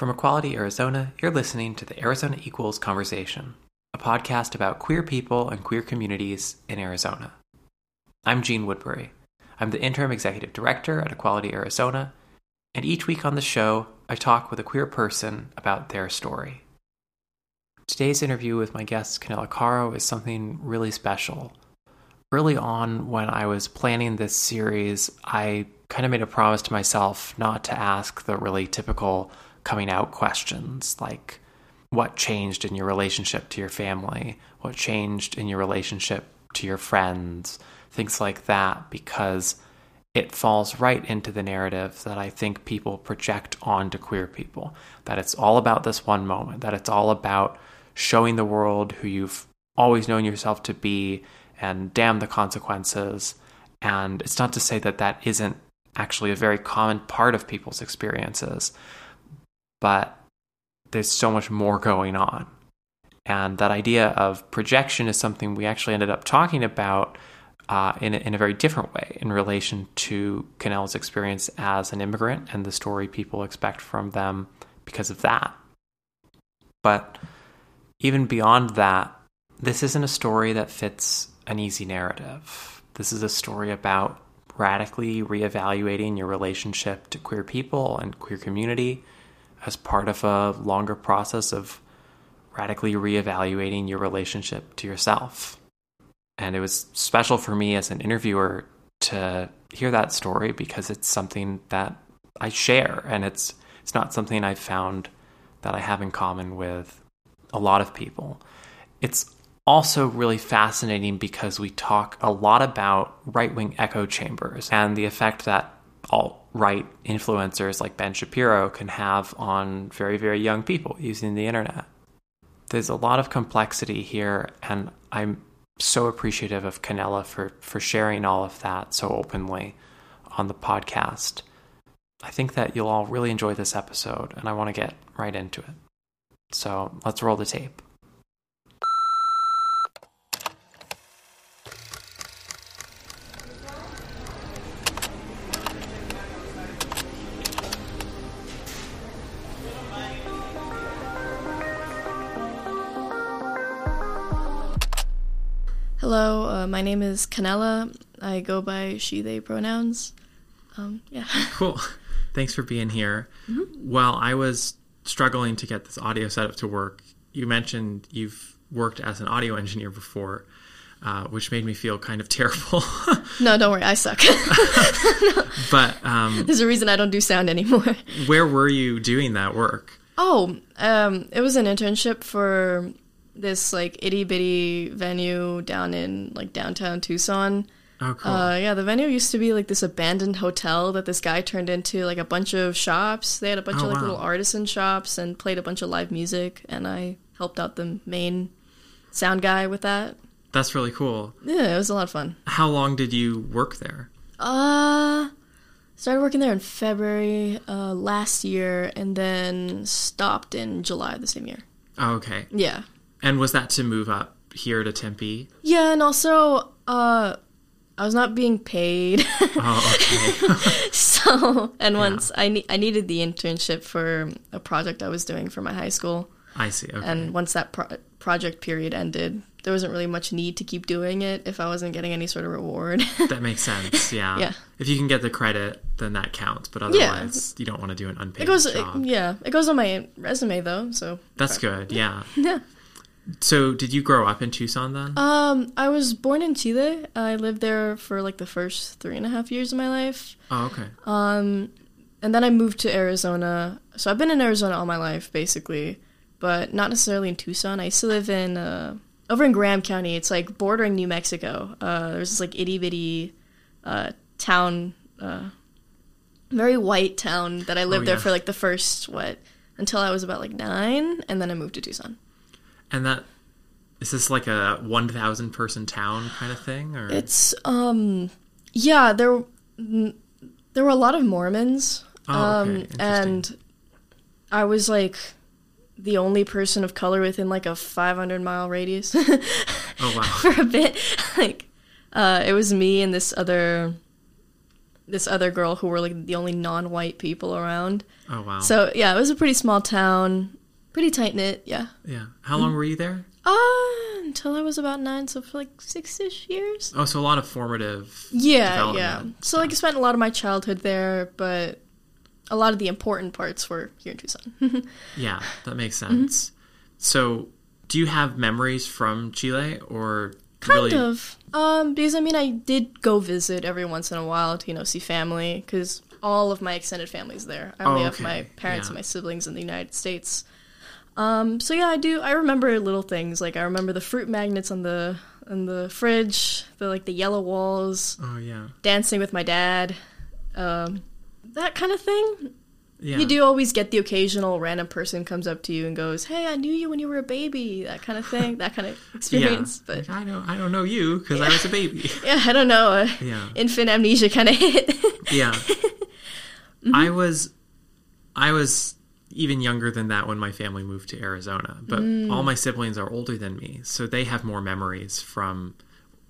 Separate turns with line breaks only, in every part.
From Equality Arizona, you're listening to the Arizona Equals Conversation, a podcast about queer people and queer communities in Arizona. I'm Jeanne Woodbury. I'm the interim executive director at Equality Arizona, and each week on the show, I talk with a queer person about their story. Today's interview with my guest, Canella Caro, is something really special. Early on, when I was planning this series, I kind of made a promise to myself not to ask the really typical coming out questions like what changed in your relationship to your family, what changed in your relationship to your friends, things like that, because it falls right into the narrative that I think people project onto queer people. That it's all about this one moment, that it's all about showing the world who you've always known yourself to be and damn the consequences. And it's not to say that that isn't actually a very common part of people's experiences, but there's so much more going on. And that idea of projection is something we actually ended up talking about uh, in, a, in a very different way in relation to Canella's experience as an immigrant and the story people expect from them because of that. But even beyond that, this isn't a story that fits an easy narrative. This is a story about radically reevaluating your relationship to queer people and queer community as part of a longer process of radically reevaluating your relationship to yourself. And it was special for me as an interviewer to hear that story because it's something that I share and it's it's not something I've found that I have in common with a lot of people. It's also really fascinating because we talk a lot about right wing echo chambers and the effect that alt right influencers like Ben Shapiro can have on very, very young people using the internet. There's a lot of complexity here, and I'm so appreciative of Canella for, for sharing all of that so openly on the podcast. I think that you'll all really enjoy this episode, and I want to get right into it. So let's roll the tape.
Hello, uh, my name is Canella. I go by she, they pronouns. Um, yeah.
Cool. Thanks for being here. Mm-hmm. While I was struggling to get this audio setup to work, you mentioned you've worked as an audio engineer before, uh, which made me feel kind of terrible.
no, don't worry, I suck.
But um,
there's a reason I don't do sound anymore.
where were you doing that work?
Oh, um, it was an internship for this like itty bitty venue down in like downtown Tucson.
Oh, cool.
Uh, yeah, the venue used to be like this abandoned hotel that this guy turned into like a bunch of shops. They had a bunch oh, of like wow. little artisan shops and played a bunch of live music, and I helped out the main sound guy with that.
That's really cool.
Yeah, it was a lot of fun.
How long did you work there?
Uh, started working there in February uh, last year, and then stopped in July of the same year.
Oh, okay.
Yeah.
And was that to move up here to Tempe?
Yeah, and also uh I was not being paid.
oh, okay.
so, and once yeah. I ne- I needed the internship for a project I was doing for my high school.
I see. Okay.
And once that pro- project period ended, there wasn't really much need to keep doing it if I wasn't getting any sort of reward.
that makes sense. Yeah.
Yeah.
If you can get the credit, then that counts. But otherwise, yeah. you don't want to do an unpaid
it goes,
job.
It, yeah, it goes on my resume though. So
that's good. Yeah.
yeah.
So, did you grow up in Tucson then?
Um, I was born in Chile. I lived there for like the first three and a half years of my life.
Oh, okay.
Um, and then I moved to Arizona. So I've been in Arizona all my life, basically, but not necessarily in Tucson. I used to live in uh, over in Graham County. It's like bordering New Mexico. Uh, there's this like itty bitty uh, town, uh, very white town that I lived oh, yeah. there for like the first what until I was about like nine, and then I moved to Tucson.
And that is this like a 1000 person town kind of thing or
It's um yeah, there there were a lot of Mormons.
Oh,
um and I was like the only person of color within like a 500 mile radius.
oh wow.
For a bit like uh it was me and this other this other girl who were like the only non-white people around.
Oh wow.
So yeah, it was a pretty small town, pretty tight knit. Yeah.
yeah. How long were you there?
Uh, until I was about nine, so for like six-ish years.
Oh, so a lot of formative.
Yeah, yeah. So like I spent a lot of my childhood there, but a lot of the important parts were here in Tucson.
Yeah, that makes
Mm-hmm.
sense. So, do you have memories from Chile or
kind
really?
of. Um, because I mean, I did go visit every once in a while to you know see family because all of my extended family's there. I only
Oh,
have my parents
Yeah.
and my siblings in the United States. Um, so yeah, I do. I remember little things like I remember the fruit magnets on the on the fridge, the like the yellow walls,
Oh yeah,
dancing with my dad, um, that kind of thing.
yeah.
You do always get the occasional random person comes up to you and goes, "Hey, I knew you when you were a baby," that kind of thing, that kind of
Yeah.
experience. But
Like, I don't, I don't know you because I was a baby.
yeah, I don't know. Uh,
Yeah.
Infant amnesia kind of hit.
Yeah.
Mm-hmm.
I was I was even younger than that when my family moved to Arizona, but
Mm.
all my siblings are older than me, so they have more memories from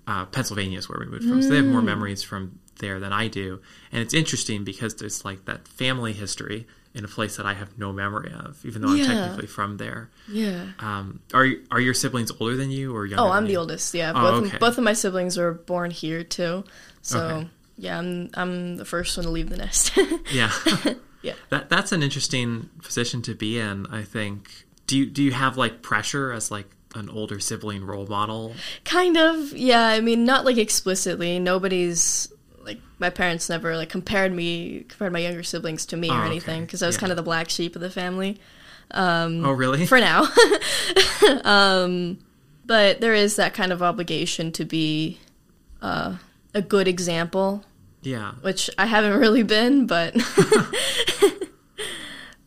uh, Pennsylvania is where we moved from. So they have
Mm.
more memories from there than I do, and it's interesting because there's like that family history in a place that I have no memory of, even though
Yeah.
I'm technically from there.
yeah.
Um, are are your siblings older than you or younger?
Oh, I'm the oldest. Yeah,
Oh,
both
okay.
both of my siblings were born here too. So
Okay.
yeah, I'm I'm the first one to leave the nest.
Yeah.
Yeah.
That that's an interesting position to be in, I think. Do you do you have like pressure as like an older sibling role model?
kind of. Yeah, I mean, not like explicitly. Nobody's like my parents never like compared me compared my younger siblings to me
Oh,
or anything because I was
Yeah.
kind of the black sheep of the family. Um,
oh, really?
for now. um, but there is that kind of obligation to be uh, a good example,
yeah.
which I haven't really been, but.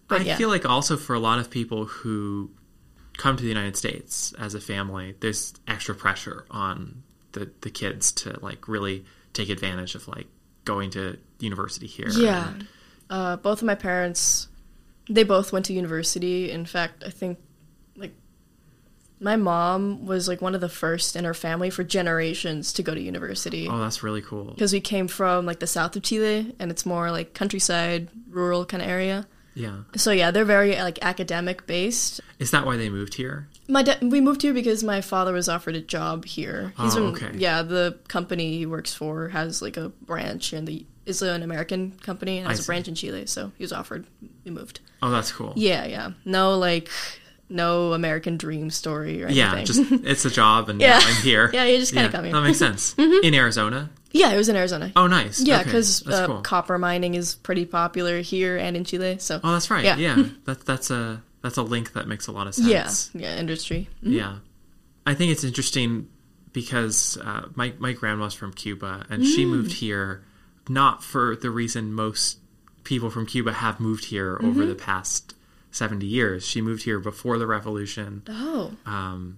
but
I
yeah.
feel like also for a lot of people who come to the United States as a family, there's extra pressure on the the kids to like really take advantage of like going to university here.
Yeah.
and-
Uh, both of my parents, they both went to university. In fact, I think my mom was like one of the first in her family for generations to go to university.
oh, that's really cool.
Because we came from like the south of Chile and it's more like countryside, rural kind of area.
Yeah.
So yeah, they're very like academic based.
Is that why they moved here?
My da- we moved here because my father was offered a job here. He's
Oh,
been
okay.
yeah, the company he works for has like a branch in the is an American company and has a
see.
branch in Chile, so he was offered we moved.
Oh, that's cool.
Yeah, yeah. No like no American dream story or anything.
Yeah, just it's a job, and
Yeah.
I'm here.
Yeah, you just kinda come here.
That makes sense. In Arizona.
yeah, it was in Arizona.
Oh, nice.
yeah, because
that's
uh,
cool.
copper mining is pretty popular here and in Chile. So
oh, that's right.
Yeah.
Yeah, that, that's a that's a link that makes a lot of sense.
yeah, yeah, industry.
Yeah, I think it's interesting because uh, my my grandma's from Cuba, and she moved here not for the reason most people from Cuba have moved here over the past seventy years. She moved here before the revolution
Oh,
um,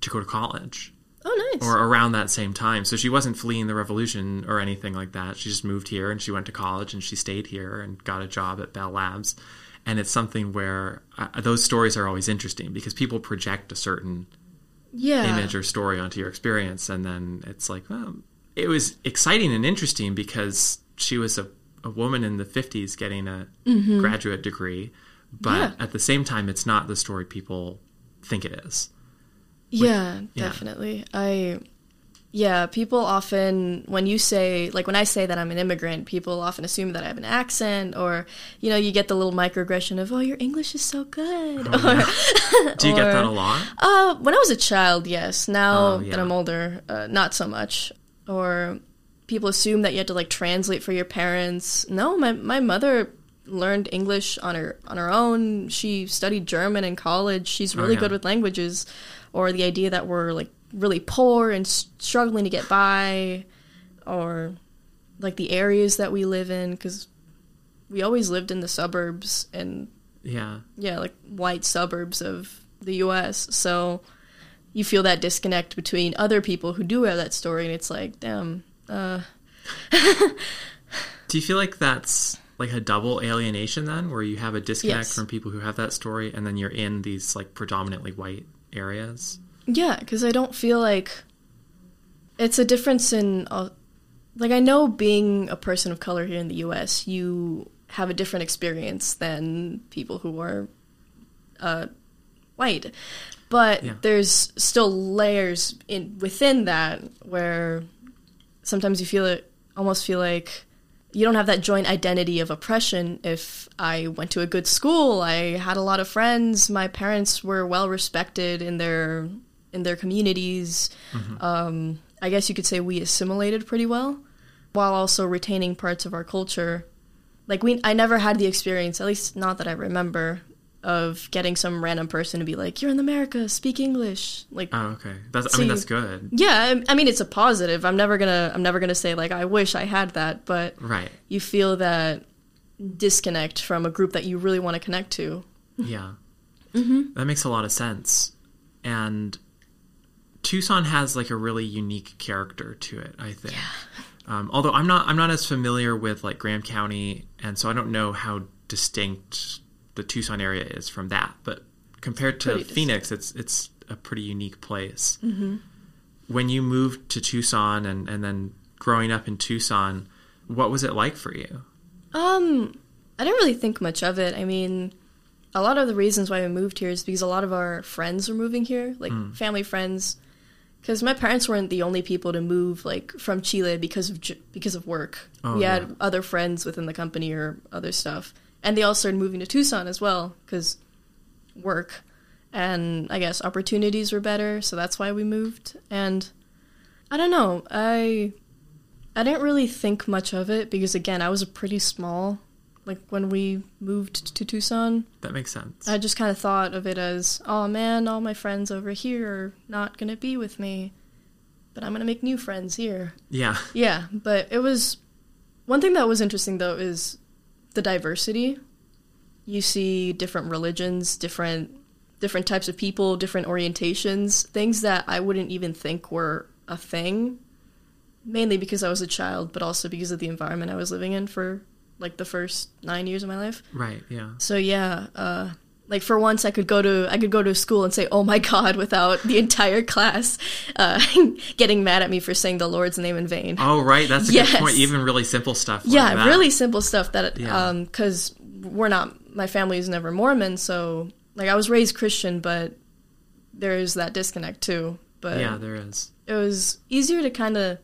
to go to college.
oh, nice.
or around that same time. So she wasn't fleeing the revolution or anything like that. She just moved here and she went to college and she stayed here and got a job at Bell Labs. And it's something where uh, those stories are always interesting because people project a certain
yeah,
image or story onto your experience, and then it's like, well, it was exciting and interesting because she was a, a woman in the fifties getting a graduate degree, but.
Yeah.
at the same time, it's not the story people think it is.
Yeah,
yeah.
definitely. I yeah, people often when you say like when I say that I'm an immigrant, people often assume that I have an accent or you know, you get the little microaggression of, "Oh, your English is so good." or
Do you get that a lot?
uh when I was a child, yes. Now
Oh,
that. I'm older, uh, not so much. Or people assume that you have to like translate for your parents. No, my my mother learned English on her on her own. She studied German in college. She's really
Oh, yeah.
good with languages. Or the idea that we're like really poor and struggling to get by, or like the areas that we live in, because we always lived in the suburbs and
Yeah.
yeah, like white suburbs of the US. So you feel that disconnect between other people who do have that story and it's like, damn, uh
Do you feel like that's like a double alienation then, where you have a disconnect
Yes.
from people who have that story, and then you're in these like predominantly white areas?
yeah, cuz I don't feel like it's a difference in uh, like I know being a person of color here in the US, you have a different experience than people who are uh, white. But
Yeah.
there's still layers in within that where sometimes you feel it almost feel like you don't have that joint identity of oppression if I went to a good school, I had a lot of friends, my parents were well respected in their in their communities. Um, I guess you could say we assimilated pretty well while also retaining parts of our culture. Like we I never had the experience, at least not that I remember, of getting some random person to be like, "You're in America, speak English." Like
Oh, okay. That's. I mean, that's good.
yeah, I, I mean it's a positive. I'm never gonna I'm never gonna say like I wish I had that, but
Right.
you feel that disconnect from a group that you really want to connect to.
Yeah.
Mm-hmm.
That makes a lot of sense. And Tucson has like a really unique character to it, I think. Um, although I'm not I'm not as familiar with like Graham County and so I don't know how distinct the Tucson area is from that. But compared to
Pretty distinct.
Phoenix, it's it's a pretty unique place. Mm-hmm. When you moved to Tucson and, and then growing up in Tucson, what was it like for you?
Um, I didn't really think much of it. I mean, a lot of the reasons why we moved here is because a lot of our friends were moving here, like family friends. Because my parents weren't the only people to move like from Chile because of because of work.
Oh,
we
yeah.
had other friends within the company or other stuff, and they all started moving to Tucson as well because work and I guess opportunities were better, so that's why we moved. And I don't know, I I didn't really think much of it because again, I was a pretty small like when we moved to Tucson.
That makes sense.
I just kind of thought of it as, "Oh man, all my friends over here are not going to be with me, but I'm going to make new friends here."
yeah.
Yeah, but it was one thing that was interesting though is the diversity. You see different religions, different different types of people, different orientations, things that I wouldn't even think were a thing. Mainly because I was a child, but also because of the environment I was living in for like the first 9 years of my life.
Right, yeah.
So yeah, uh, like for once, I could go to I could go to school and say "Oh my God" without the entire class uh, getting mad at me for saying the Lord's name in vain.
Oh, right. That's a
Yes.
good point. Even really simple stuff. Like
yeah,
that.
really simple stuff that
Yeah.
um because we're not my family is never Mormon, so like I was raised Christian, but there's that disconnect too. But
Yeah, there is.
it was easier to kind of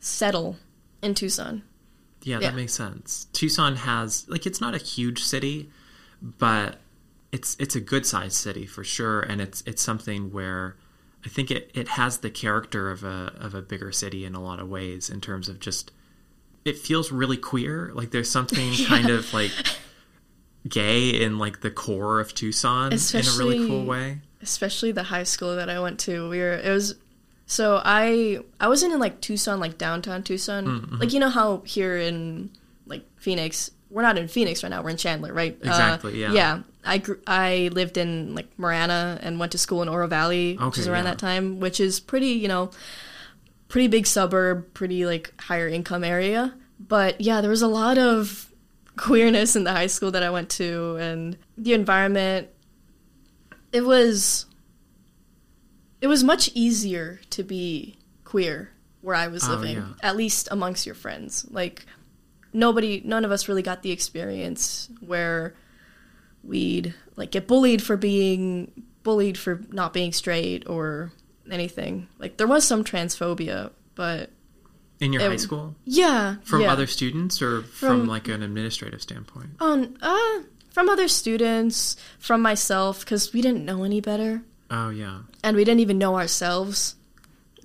settle in Tucson.
Yeah,
Yeah.
that makes sense. Tucson has like it's not a huge city, but it's it's a good sized city for sure, and it's it's something where I think it, it has the character of a of a bigger city in a lot of ways in terms of just it feels really queer. Like there's something kind of like gay in like the core of Tucson in a really cool way.
especially the high school that I went to. We were it was so I I wasn't in like Tucson, like downtown Tucson.
Mm-hmm.
Like you know how here in like Phoenix, we're not in Phoenix right now. We're in Chandler, right? Uh,
Exactly, yeah.
Yeah. I I lived in like Marana and went to school in Oro Valley, which is around
yeah.
that time, which is pretty, you know, pretty big suburb, pretty like higher income area. But yeah, there was a lot of queerness in the high school that I went to, and the environment. It was. It was much easier to be queer where I was
Oh,
living,
yeah.
at least amongst your friends. Like nobody, none of us really got the experience where we'd like get bullied for being bullied for not being straight or anything. Like there was some transphobia, but
In your
It-
high school?
yeah,
From
yeah.
other students or from,
From-
like an administrative standpoint?
on uh from other students, from myself cuz we didn't know any better
Oh yeah.
and we didn't even know ourselves.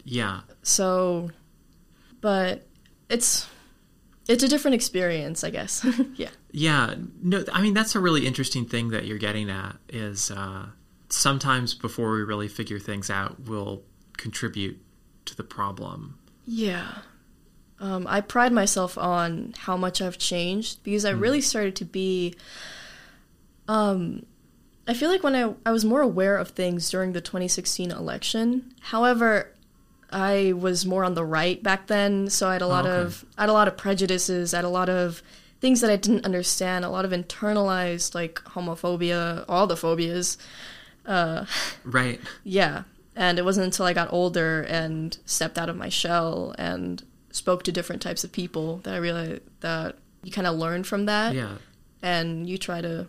Yeah.
So but it's it's a different experience, I guess. yeah.
Yeah, no, I mean that's a really interesting thing that you're getting at is uh, sometimes before we really figure things out, we'll contribute to the problem.
Yeah. Um, I pride myself on how much I've changed because I really started to be. Um, I feel like when I, I was more aware of things during the 2016 election. However, I was more on the right back then, so I had a lot
okay.
of I had a lot of prejudices, I had a lot of things that I didn't understand, a lot of internalized like homophobia, all the phobias. Uh,
Right.
yeah. And it wasn't until I got older and stepped out of my shell and spoke to different types of people that I realized that you kind of learn from that
Yeah.
and you try to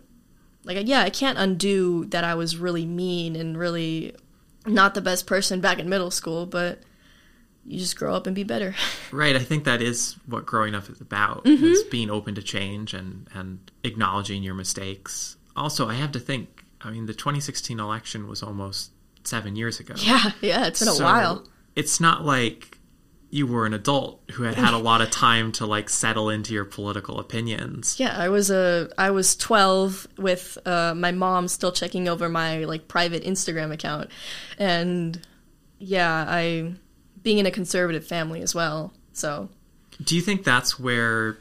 like yeah i can't undo that i was really mean and really not the best person back in middle school but you just grow up and be better
Right. I think that is what growing up is about
Mm-hmm.
is being open to change and, and acknowledging your mistakes. Also, I have to think, I mean, the 2016 election was almost seven years ago.
yeah yeah it's been a while
It's not like you were an adult who had had a lot of time to like settle into your political opinions.
yeah i was a i was 12 with uh, my mom still checking over my like private instagram account and yeah i being in a conservative family as well so
Do you think that's where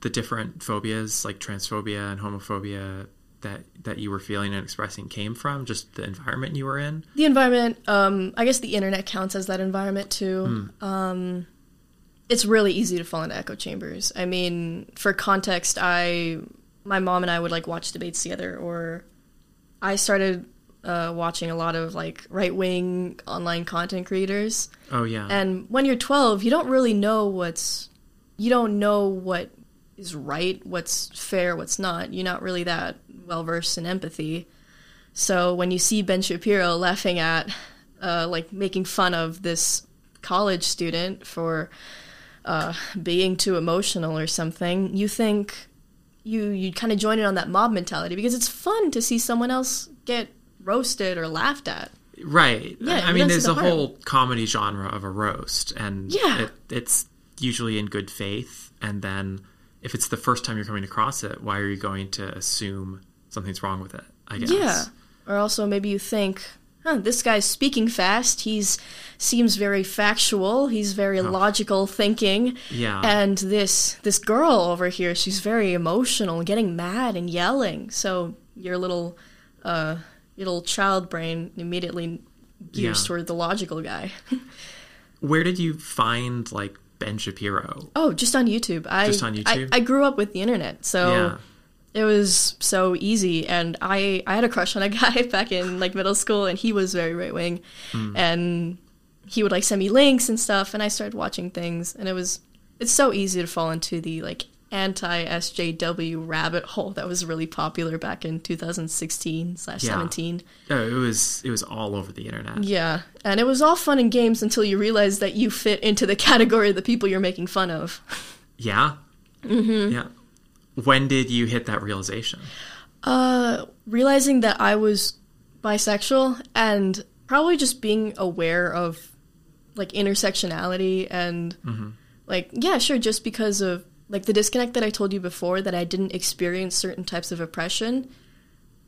the different phobias, like transphobia and homophobia, that that you were feeling and expressing came from? Just the environment you were in?
The environment, um, I guess the internet counts as that environment too. Um, it's really easy to fall into echo chambers. I mean, for context, I, my mom and I would like watch debates together, or I started uh, watching a lot of like right wing online content creators.
Oh yeah.
And when you're 12, you don't really know what's, you don't know what is right, what's fair, what's not. You're not really that well versed in empathy. So when you see Ben Shapiro laughing at, uh, like making fun of this college student for uh, being too emotional or something, you think you you kind of join in on that mob mentality because it's fun to see someone else get roasted or laughed at.
Right.
Yeah,
I mean, there's
the
a whole comedy genre of a roast, and
Yeah.
it, it's usually in good faith. And then, if it's the first time you're coming across it, why are you going to assume something's wrong with it? I guess.
Yeah. Or also maybe you think, huh, this guy's speaking fast. He's seems very factual. He's very logical thinking.
Yeah.
And this this girl over here, she's very emotional getting mad and yelling. So your little uh your little child brain immediately gears
Yeah.
toward the logical guy.
Where did you find like Ben Shapiro?
oh, just on YouTube. I
Just on YouTube?
I, I grew up with the internet, so
Yeah.
it was so easy and i i had a crush on a guy back in like middle school and he was very right wing
Hmm.
and he would like send me links and stuff and i started watching things and it was it's so easy to fall into the like anti sjw rabbit hole that was really popular back in 2016 slash
Yeah.
17
Oh, it was it was all over the internet.
yeah and it was all fun and games until you realize that you fit into the category of the people you're making fun of
Yeah. Mm-hmm. Yeah. When did you hit that realization?
Uh, realizing that I was bisexual and probably just being aware of like intersectionality and like yeah, sure, just because of like the disconnect that I told you before that I didn't experience certain types of oppression,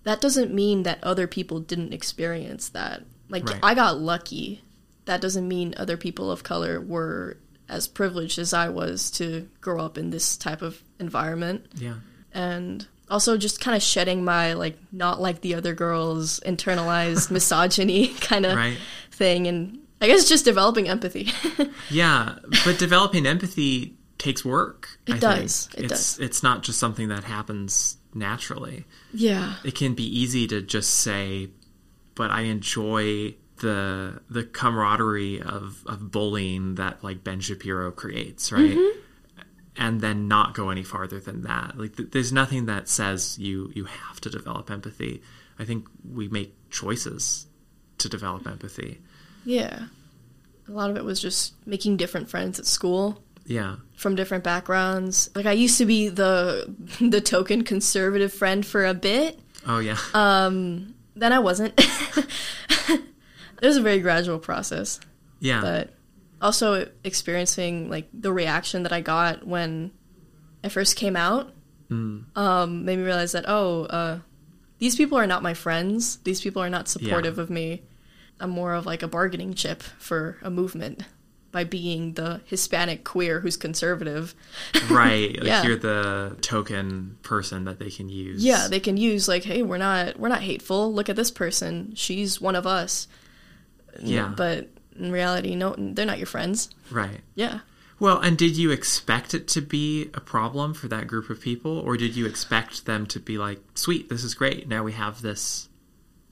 that doesn't mean that other people didn't experience that. Like
Right.
I got lucky. That doesn't mean other people of color were as privileged as I was to grow up in this type of environment
Yeah.
and also just kind of shedding my like not like the other girls internalized misogyny kind of
Right.
thing and i guess just developing empathy
Yeah, but developing empathy takes work.
It
I
does.
Think.
It
it's
does.
it's not just something that happens naturally.
yeah
It can be easy to just say, "But I enjoy the the camaraderie of of bullying that like Ben Shapiro creates," right?
Mm-hmm.
And then not go any farther than that. Like, th- there's nothing that says you you have to develop empathy. I think we make choices to develop empathy.
yeah a lot of it was just making different friends at school
Yeah.
from different backgrounds like i used to be the the token conservative friend for a bit
Oh yeah.
um then i wasn't it was a very gradual process
yeah.
but also experiencing like the reaction that I got when I first came out um, made me realize that oh, uh, these people are not my friends. These people are not supportive of me. I'm more of like a bargaining chip for a movement by being the Hispanic queer who's conservative.
right like
Yeah.
you're the token person that they can use
Yeah, they can use like, hey, we're not we're not hateful. Look at this person. She's one of us.
yeah
But in reality, no, they're not your friends.
right
Yeah.
well and did you expect it to be a problem for that group of people or did you expect them to be like sweet this is great now we have this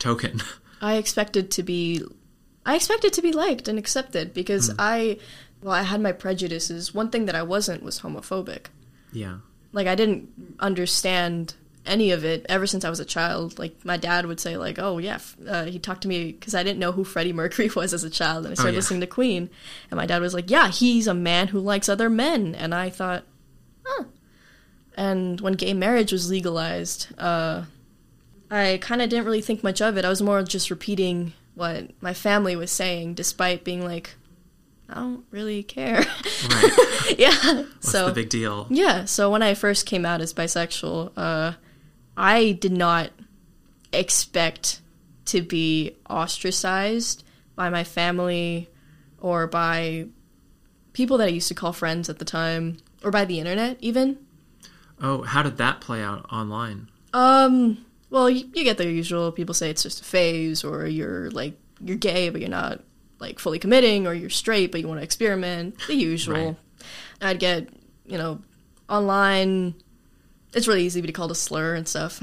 token
I expected to be I expected to be liked and accepted because I well, I had my prejudices. One thing that I wasn't was homophobic.
Yeah.
Like I didn't understand any of it ever since I was a child. Like my dad would say, like, "Oh yeah," uh, he talked to me because I didn't know who Freddie Mercury was as a child, and I started
yeah.
listening to Queen, and my dad was like, "Yeah, he's a man who likes other men," and I thought, "Huh." And when gay marriage was legalized, uh, I kind of didn't really think much of it. I was more just repeating what my family was saying, despite being like, "I don't really care."
Right.
yeah.
What's
so
the big deal?
yeah, so when I first came out as bisexual, uh, I did not expect to be ostracized by my family or by people that I used to call friends at the time, or by the internet even.
Oh, how did that play out online?
Um, well, you, you get the usual. People say it's just a phase, or you're like you're gay, but you're not like fully committing, or you're straight, but you want to experiment. The usual.
Right.
I'd get, you know, online. It's really easy to be called a slur and stuff,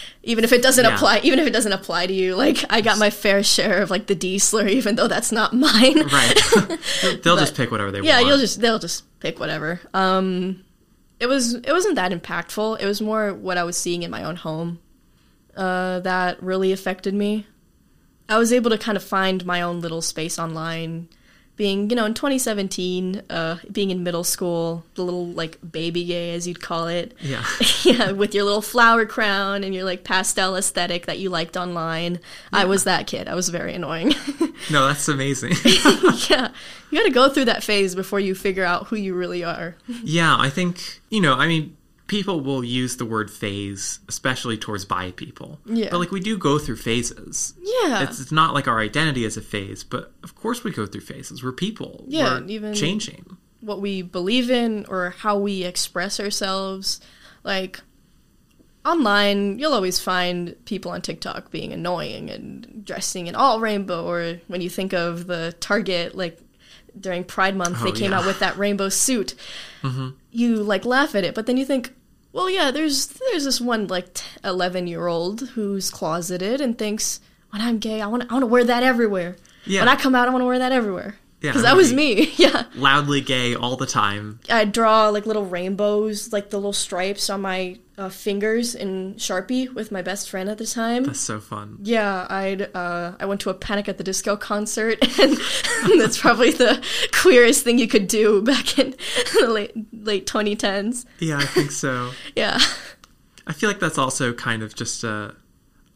even if it doesn't
Yeah.
apply. Even if it doesn't apply to you, like I got my fair share of like the D slur, even though that's not mine.
Right. They'll just pick whatever they
Yeah,
want.
Yeah, you'll just they'll just pick whatever. Um, it was it wasn't that impactful. It was more what I was seeing in my own home uh, that really affected me. I was able to kind of find my own little space online. Being, you know, in 2017, uh, being in middle school, the little like baby gay, as you'd call it,
Yeah.
yeah, with your little flower crown and your like pastel aesthetic that you liked online. I was that kid. I was very annoying.
No, that's amazing.
yeah, you got to go through that phase before you figure out who you really are.
yeah, I think, you know, I mean, people will use the word phase, especially towards bi people.
Yeah.
But, like, we do go through phases.
Yeah.
It's, it's not like our identity is a phase, but of course we go through phases. We're people.
Yeah,
We're
even-
changing.
what we believe in or how we express ourselves. Like online, you'll always find people on TikTok being annoying and dressing in all rainbow. Or when you think of the Target, like during Pride Month, oh, they
Oh,
came
yeah.
out with that rainbow suit. Mm-hmm. You like laugh at it, but then you think. Well, yeah, there's there's this one like eleven year old who's closeted and thinks when I'm gay, I want I want to wear that everywhere.
Yeah.
When I come out, I want to wear that everywhere.
Yeah,
because that was me. Yeah.
Loudly gay all the time.
I draw like little rainbows, like the little stripes on my uh, fingers in Sharpie with my best friend at the time.
That's so fun.
Yeah, I'd uh, I went to a Panic at the Disco concert, and that's probably the queerest thing you could do back in the late late 2010s.
Yeah, I think so.
Yeah,
I feel like that's also kind of just a,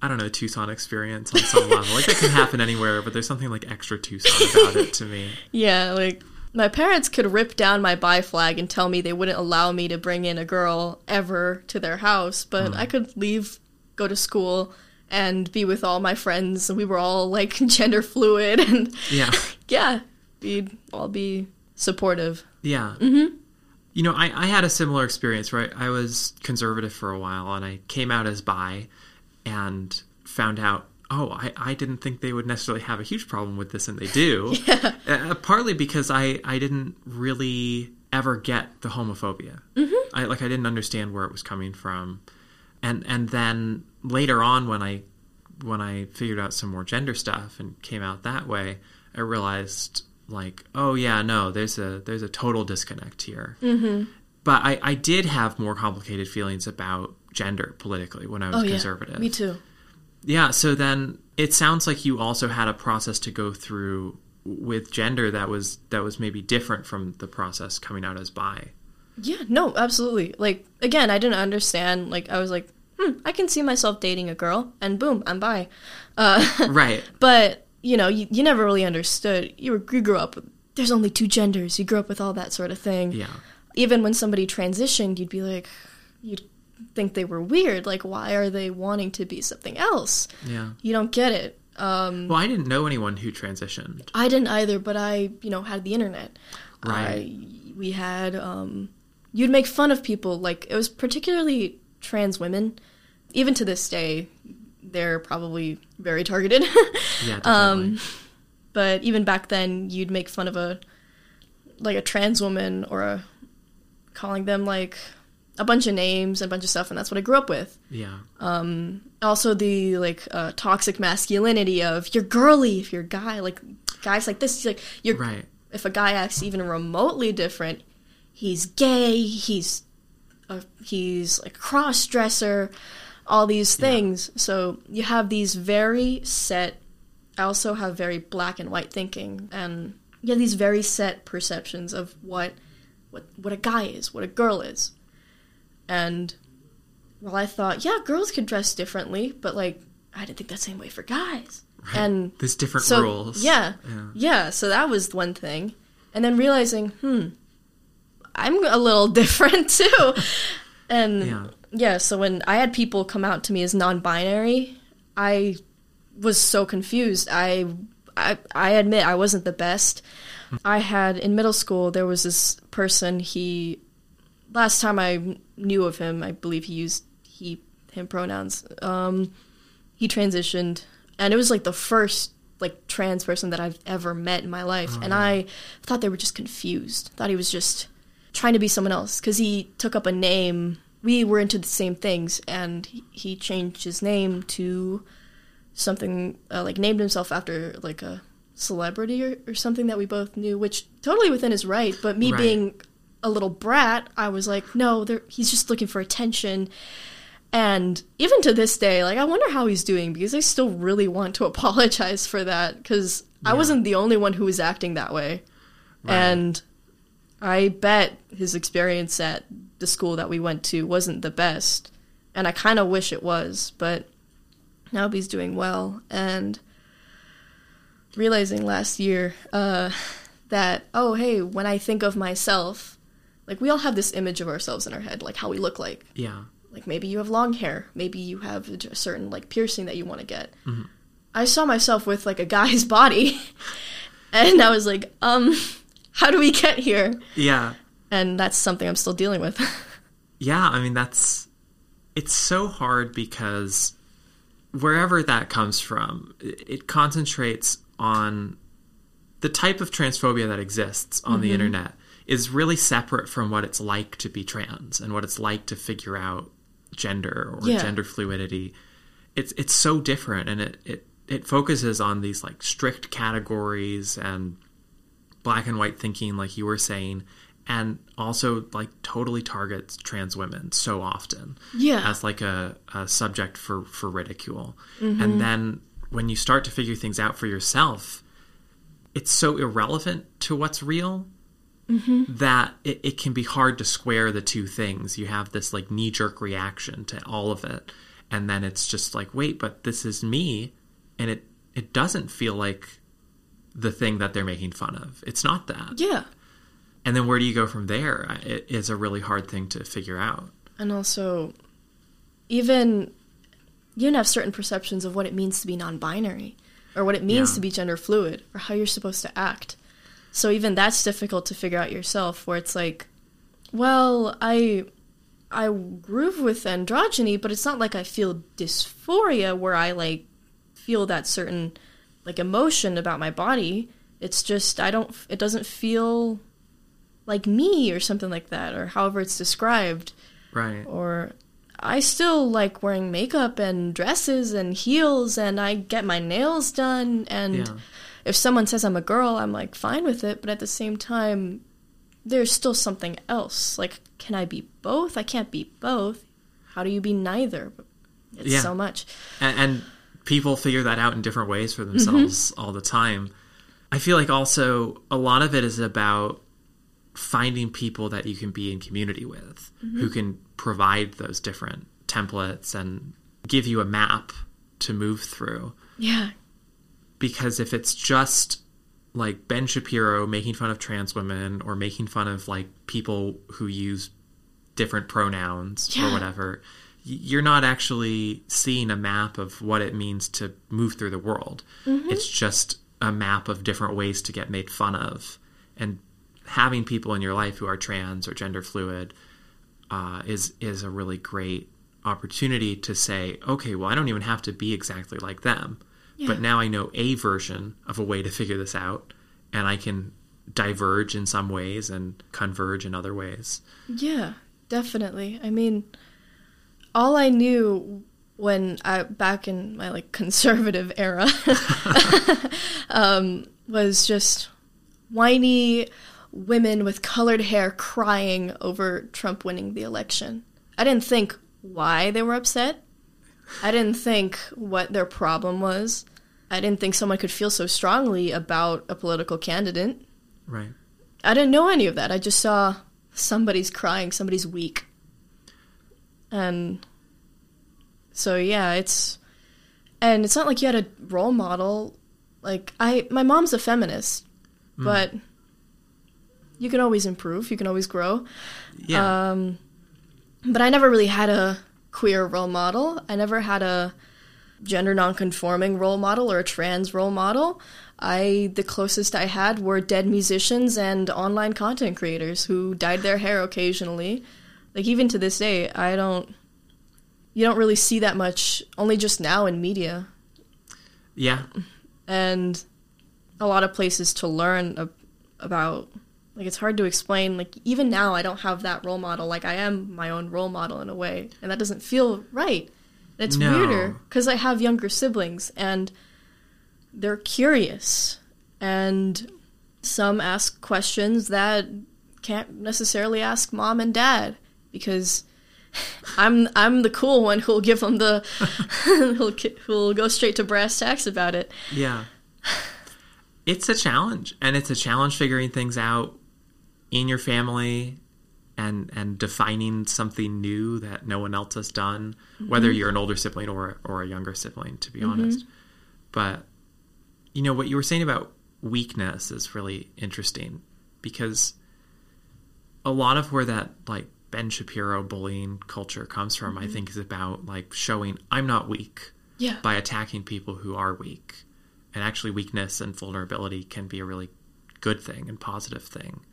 I don't know, Tucson experience on some level. Like that can happen anywhere, but there's something like extra Tucson about it to me.
yeah, like. My parents could rip down my bi flag and tell me they wouldn't allow me to bring in a girl ever to their house, but I could leave, go to school, and be with all my friends. We were all like gender fluid, and
Yeah.
yeah, we'd all be supportive.
Yeah. Mm-hmm. You know, I, I had a similar experience, right? I was conservative for a while and I came out as bi and found out, oh, I, I didn't think they would necessarily have a huge problem with this, and they do. Uh, partly because I, I didn't really ever get the homophobia. Mm-hmm. I like I didn't understand where it was coming from. And and then later on when I when I figured out some more gender stuff and came out that way, I realized like, oh yeah, no, there's a there's a total disconnect here. Mm-hmm. But I, I did have more complicated feelings about gender politically when I was
Oh
conservative.
yeah, me too.
Yeah, so then it sounds like you also had a process to go through with gender that was that was maybe different from the process coming out as bi.
Yeah, no, absolutely. Like again, I didn't understand. Like I was like, hmm, I can see myself dating a girl, and boom, I'm bi. Uh,
Right.
but you know, you, you never really understood. You were you grew up with there's only two genders. You grew up with all that sort of thing.
Yeah.
Even when somebody transitioned, you'd be like, you'd think they were weird. Like, why are they wanting to be something else?
Yeah.
You don't get it. Um,
Well, I didn't know anyone who transitioned.
I didn't either, but I, you know, had the internet.
Right.
I, we had, um, you'd make fun of people. Like, it was particularly trans women. Even to this day, they're probably very targeted.
Yeah,
Um,
definitely.
but even back then, you'd make fun of a, like a trans woman or a, calling them like a bunch of names and a bunch of stuff, and that's what I grew up with.
yeah.
Also, the like uh, toxic masculinity of you're girly if you're a guy. Like guys like this, like you're
Right.
if a guy acts even remotely different, he's gay, he's a, he's like cross dresser, all these things. So you have these very set. I also have very black and white thinking, and you have these very set perceptions of what what what a guy is, what a girl is, and well, I thought, yeah, girls could dress differently, but like I didn't think that same way for guys. And
There's different
so
rules.
yeah,
Yeah.
yeah. So that was one thing, and then realizing, hmm, I'm a little different too, and
Yeah.
yeah. So when I had people come out to me as non-binary, I was so confused. I I, I admit I wasn't the best. I had in middle school there was this person. He last time I knew of him, I believe he used he him pronouns. Um, he transitioned, and it was like the first like trans person that I've ever met in my life, and I thought they were just confused. Thought he was just trying to be someone else because he took up a name. We were into the same things, and he, he changed his name to something uh, like named himself after like a celebrity or, or something that we both knew, which totally within his right. But me
Right.
being a little brat, I was like, no, he's just looking for attention. And even to this day, like I wonder how he's doing because I still really want to apologize for that because I wasn't the only one who was acting that way.
Right.
And I bet his experience at the school that we went to wasn't the best. And I kind of wish it was, but now he's doing well. And realizing last year uh, that, oh, hey, when I think of myself, like we all have this image of ourselves in our head, like how we look like.
Yeah.
Like maybe you have long hair, maybe you have a certain like piercing that you want to get.
Mm-hmm.
I saw myself with like a guy's body, and I was like, um, how do we get here?
Yeah.
And that's something I'm still dealing with.
Yeah, I mean that's it's so hard because wherever that comes from, it, it concentrates on the type of transphobia that exists on the internet is really separate from what it's like to be trans and what it's like to figure out gender or
Yeah.
gender fluidity. It's it's so different and it, it it focuses on these like strict categories and black and white thinking like you were saying and also like totally targets trans women so often
Yeah.
as like a, a subject for for ridicule
Mm-hmm.
and then when you start to figure things out for yourself it's so irrelevant to what's real
Mm-hmm.
that it, it can be hard to square the two things you have this like knee-jerk reaction to all of it and then it's just like wait but this is me and it it doesn't feel like the thing that they're making fun of it's not that
yeah.
and then where do you go from there it is a really hard thing to figure out
And also, even you can have certain perceptions of what it means to be non-binary, or what it means
Yeah.
to be gender fluid, or how you're supposed to act. So even that's difficult to figure out yourself. Where it's like, well, I I groove with androgyny, but it's not like I feel dysphoria where I like feel that certain like emotion about my body. It's just I don't. It doesn't feel like me or something like that, or however it's described
right
or I still like wearing makeup and dresses and heels and I get my nails done and
Yeah.
If someone says I'm a girl, I'm like fine with it, but at the same time there's still something else. Like can I be both? I can't be both. How do you be neither? It's
Yeah.
so much.
and, and people figure that out in different ways for themselves mm-hmm. all the time. I feel like also a lot of it is about finding people that you can be in community with mm-hmm. who can provide those different templates and give you a map to move through.
Yeah.
Because if it's just like Ben Shapiro making fun of trans women or making fun of like people who use different pronouns or whatever, you're not actually seeing a map of what it means to move through the world. It's just a map of different ways to get made fun of. And having people in your life who are trans or gender fluid uh, is is a really great opportunity to say, okay, well, I don't even have to be exactly like them, but now I know a version of a way to figure this out, and I can diverge in some ways and converge in other ways.
Yeah, definitely. I mean, all I knew when I back in my like conservative era um, was just whiny women with colored hair crying over Trump winning the election. I didn't think why they were upset. I didn't think what their problem was. I didn't think someone could feel so strongly about a political candidate.
Right.
I didn't know any of that. I just saw somebody's crying, somebody's weak. And so yeah, it's and it's not like you had a role model. Like I my mom's a feminist, but you can always improve, you can always grow.
Yeah.
Um but I never really had a queer role model. I never had a gender nonconforming role model or a trans role model. I the closest I had were dead musicians and online content creators who dyed their hair occasionally. Like even to this day, I don't you don't really see that much only just now in media
yeah.
and a lot of places to learn ab- about like it's hard to explain like even now I don't have that role model like I am my own role model in a way and that doesn't feel right. And it's
No.
weirder cuz I have younger siblings and they're curious and some ask questions that can't necessarily ask mom and dad because I'm I'm the cool one who'll give them the who'll who'll go straight to brass tacks about it.
Yeah. It's a challenge, and it's a challenge figuring things out in your family and and defining something new that no one else has done, whether mm-hmm. you're an older sibling or or a younger sibling, to be mm-hmm. honest. But you know what you were saying about weakness is really interesting because a lot of where that like Ben Shapiro bullying culture comes from, I mm-hmm. think, is about like showing I'm not weak
Yeah.
by attacking people who are weak. And actually, weakness and vulnerability can be a really good thing and positive thing.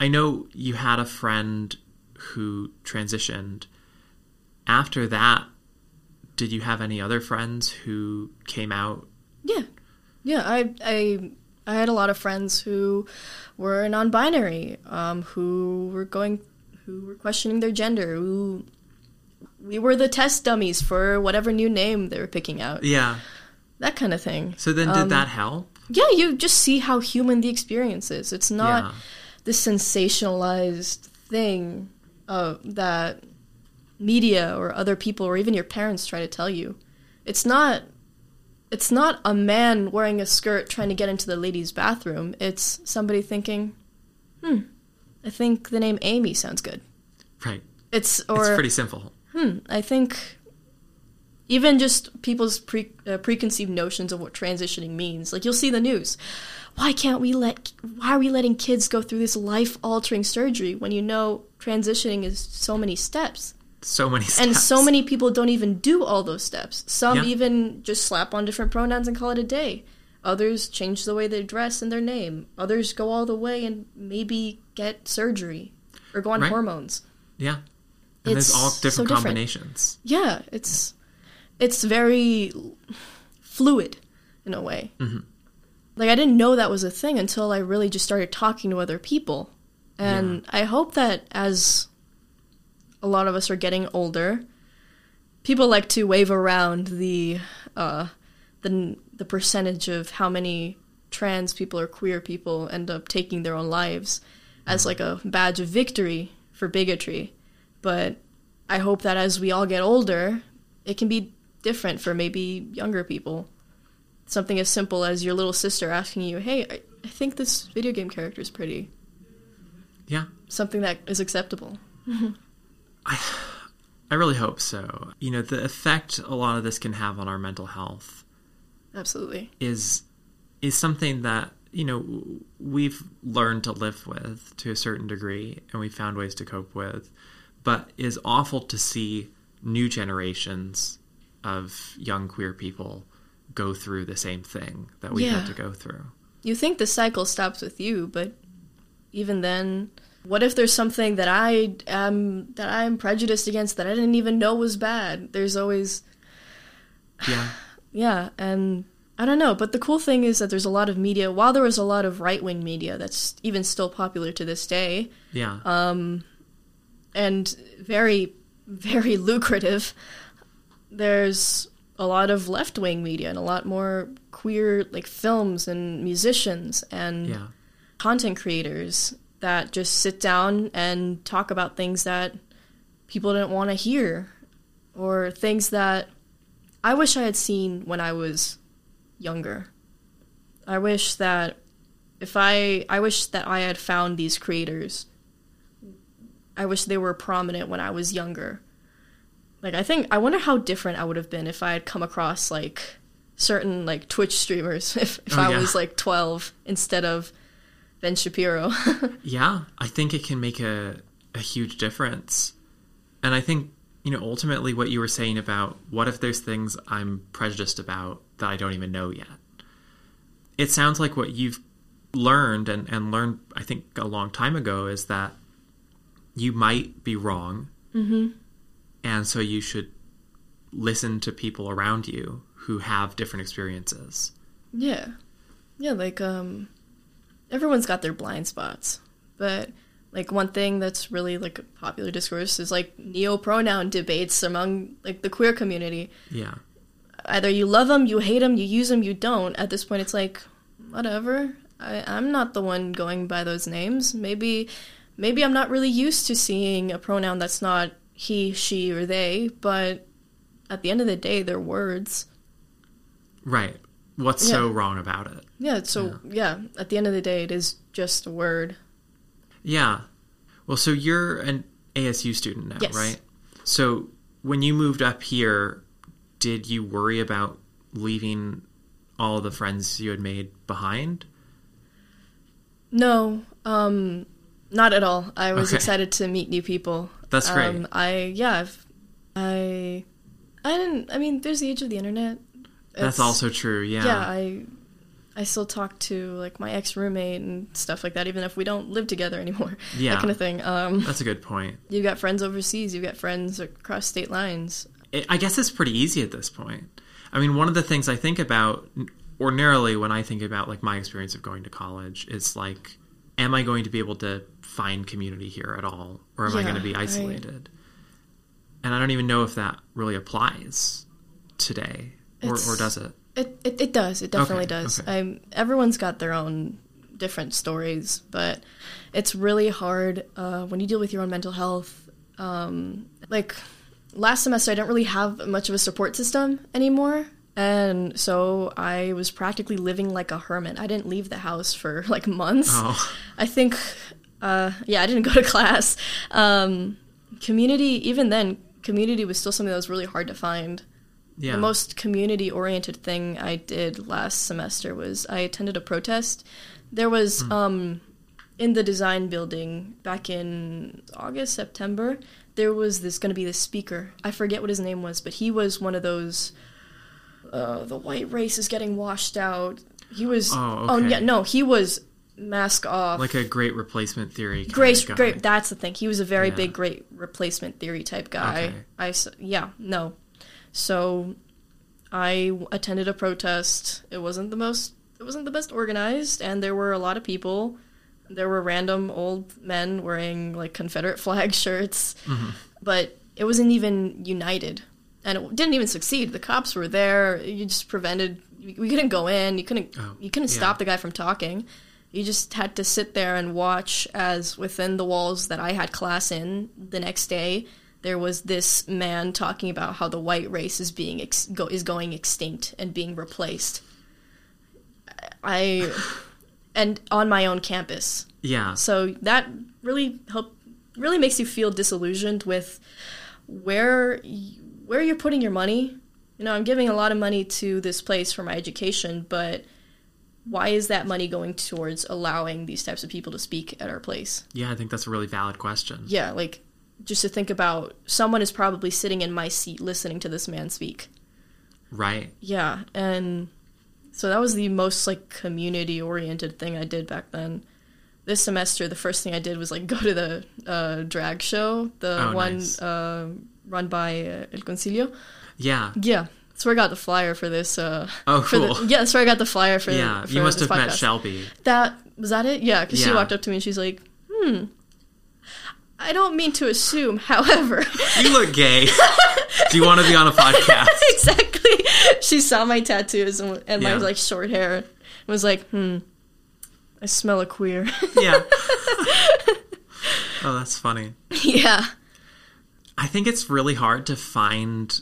I know you had a friend who transitioned. After that, did you have any other friends who came out?
Yeah, yeah. I I I had a lot of friends who were non-binary, um, who were going, who were questioning their gender. Who we were the test dummies for whatever new name they were picking out.
Yeah.
That kind of thing.
So then, did
Um,
that help?
Yeah, you just see how human the experience is. It's not
Yeah.
This sensationalized thing uh, that media or other people or even your parents try to tell you. It's not. It's not a man wearing a skirt trying to get into the ladies' bathroom. It's somebody thinking, "Hmm, I think the name Amy sounds good."
Right.
It's or
it's pretty simple.
hmm, I think even just people's pre, uh, preconceived notions of what transitioning means. Like you'll see the news. Why can't we let? Why are we letting kids go through this life-altering surgery when you know transitioning is so many steps?
So many steps.
And so many people don't even do all those steps. Some
Yeah.
even just slap on different pronouns and call it a day. Others change the way they dress and their name. Others go all the way and maybe get surgery or go on
Right.
hormones.
Yeah. And there's
It's
all
so
different
different.
combinations.
Yeah, it's it's very fluid in a way.
Mm-hmm.
Like I didn't know that was a thing until I really just started talking to other people, and I hope that as a lot of us are getting older, people like to wave around the uh, the the percentage of how many trans people or queer people end up taking their own lives as like a badge of victory for bigotry. But I hope that as we all get older, it can be different for maybe younger people. Something as simple as your little sister asking you, "Hey, I, I think this video game character is pretty."
Yeah.
Something that is acceptable.
I really hope so. You know, the effect a lot of this can have on our mental health
Absolutely.
is is something that you know we've learned to live with to a certain degree and we found ways to cope with but is awful to see new generations of young queer people go through the same thing that we
Yeah.
had to go through
You think the cycle stops with you, but even then, what if there's something that I am that I'm prejudiced against that I didn't even know was bad? There's always
yeah
Yeah, and I don't know, but the cool thing is that there's a lot of media. While there was a lot of right wing media that's even still popular to this day,
yeah um,
and very, very lucrative, there's a lot of left wing media and a lot more queer like films and musicians and
yeah
content creators that just sit down and talk about things that people didn't want to hear or things that I wish I had seen when I was younger. I wish that if I I wish that I had found these creators. I wish they were prominent when I was younger. Like I think I wonder how different I would have been if I had come across like certain like Twitch streamers if, if
Oh,
I
yeah.
was like 12 instead of Ben Shapiro.
Yeah, I think it can make a, a huge difference. And I think, you know, ultimately what you were saying about what if there's things I'm prejudiced about that I don't even know yet? It sounds like what you've learned and, and learned, I think, a long time ago is that you might be wrong. Mm-hmm. And so you should listen to people around you who have different experiences.
Yeah. Yeah, like um everyone's got their blind spots. But like one thing that's really like a popular discourse is like neo pronoun debates among like the queer community.
Yeah.
Either you love them, you hate them, you use them, you don't. At this point it's like whatever. I I'm not the one going by those names. Maybe maybe I'm not really used to seeing a pronoun that's not he, she or they, but at the end of the day they're words.
Right. What's so wrong about it?
Yeah, so yeah, at the end of the day it is just a word.
Yeah. Well, so you're an ASU student now,
Yes.
right? So when you moved up here, did you worry about leaving all the friends you had made behind?
No, um, not at all. I was
Okay.
excited to meet new people.
That's great.
Um, I yeah, I've, I, I didn't. I mean, there's the age of the internet.
That's also true. Yeah.
yeah. I, I still talk to like my ex roommate and stuff like that, even if we don't live together anymore.
Yeah.
that kind of thing. Um,
That's a good point.
you've got friends overseas. You've got friends across state lines.
it, I guess it's pretty easy at this point. I mean, one of the things I think about ordinarily when I think about like my experience of going to college is like, am I going to be able to find community here at all, or am I going to be isolated? And I don't even know if that really applies today, or, or does it?
It, it it does. It definitely
Okay,
does.
okay.
I'm, everyone's got their own different stories, but it's really hard uh, when you deal with your own mental health. Um, like last semester, I didn't really have much of a support system anymore. And so I was practically living like a hermit. I didn't leave the house for like months.
Oh,
I think, uh, yeah, I didn't go to class. Um, community, even then, community was still something that was really hard to find.
yeah.
The most community oriented thing I did last semester was I attended a protest. There was um in the design building back in August, September, there was this going to be this speaker. I forget what his name was, but he was one of those uh the white race is getting washed out. He was
Oh,
oh yeah, no, he was mask off.
like a great replacement theory.
Great, great. That's the thing. He was a very
Yeah.
big, great replacement theory type guy.
Okay.
I yeah no, so I attended a protest. It wasn't the most. It wasn't the best organized, and there were a lot of people. There were random old men wearing like Confederate flag shirts,
Mm-hmm.
but it wasn't even united, and it didn't even succeed. The cops were there. You just prevented. We couldn't go in. You couldn't.
Oh,
you couldn't
yeah.
stop the guy from talking. You just had to sit there and watch as within the walls that I had class in the next day, there was this man talking about how the white race is being ex- go- is going extinct and being replaced. I and on my own campus.
Yeah.
So that really help really makes you feel disillusioned with where where are you're putting your money. You know, I'm giving a lot of money to this place for my education, but why is that money going towards allowing these types of people to speak at our place?
Yeah, I think that's a really valid question.
Yeah, like just to think about someone is probably sitting in my seat listening to this man speak.
Right.
Yeah, and so that was the most like community oriented thing I did back then. This semester, the first thing I did was like go to the uh, drag show, the
Oh,
one
nice.
uh, run by uh, El Concilio.
Yeah.
Yeah, that's where I got the flyer for this. Uh,
Oh,
for the-
cool.
yeah, that's where I got the flyer for.
Yeah.
for
You must have met. Shelby.
That was that it? Yeah, because she walked up to me and she's like, "Hmm, I don't mean to assume, however."
You look gay. Do you want to be on a podcast?
exactly. She saw my tattoos and, and my like short hair and was like, "Hmm, I smell a queer.
Yeah. oh, that's funny.
yeah.
I think it's really hard to find,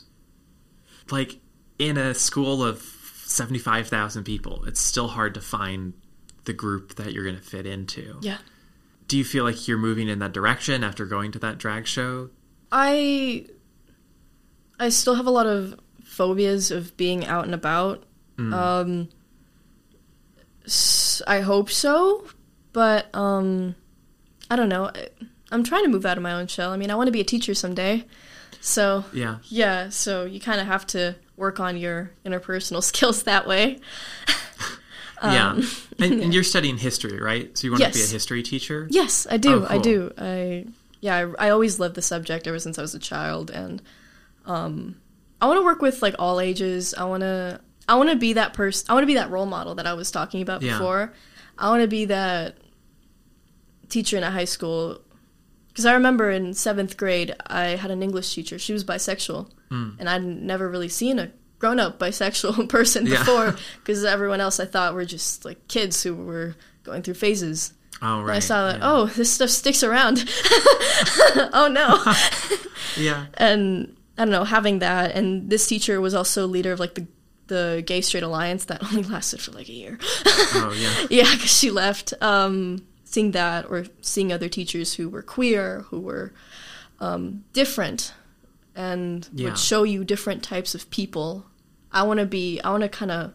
like, in a school of 75,000 people, it's still hard to find the group that you're going to fit into.
Yeah.
Do you feel like you're moving in that direction after going to that drag show?
I I still have a lot of phobias of being out and about. Um s- I hope so, but um I don't know. I'm trying to move out of my own shell. I mean, I want to be a teacher someday. So,
Yeah.
yeah, so you kind of have to work on your interpersonal skills that way.
yeah. And, and you're studying history, right? So you want to be a
Um,
history teacher?
Yes, I do.
Oh,
I do. I yeah, I, I always loved the subject ever since I was a child, and um, I want to work with like all ages. I want to I want to be that person. I want to be that role model that I was talking about
Yeah.
before. I want to be that teacher in a high school because I remember in seventh grade I had an English teacher. She was bisexual,
Hmm.
and I'd never really seen a grown up bisexual person
Yeah.
before because everyone else I thought were just like kids who were going through phases.
Oh,
And
right.
I saw that,
yeah.
oh, this stuff sticks around. oh no.
Yeah.
and I don't know, having that and this teacher was also leader of like the the gay straight alliance that only lasted for like a year.
Oh, yeah.
yeah, cuz she left um seeing that or seeing other teachers who were queer, who were um different and
Yeah.
would show you different types of people. I want to be I want to kind of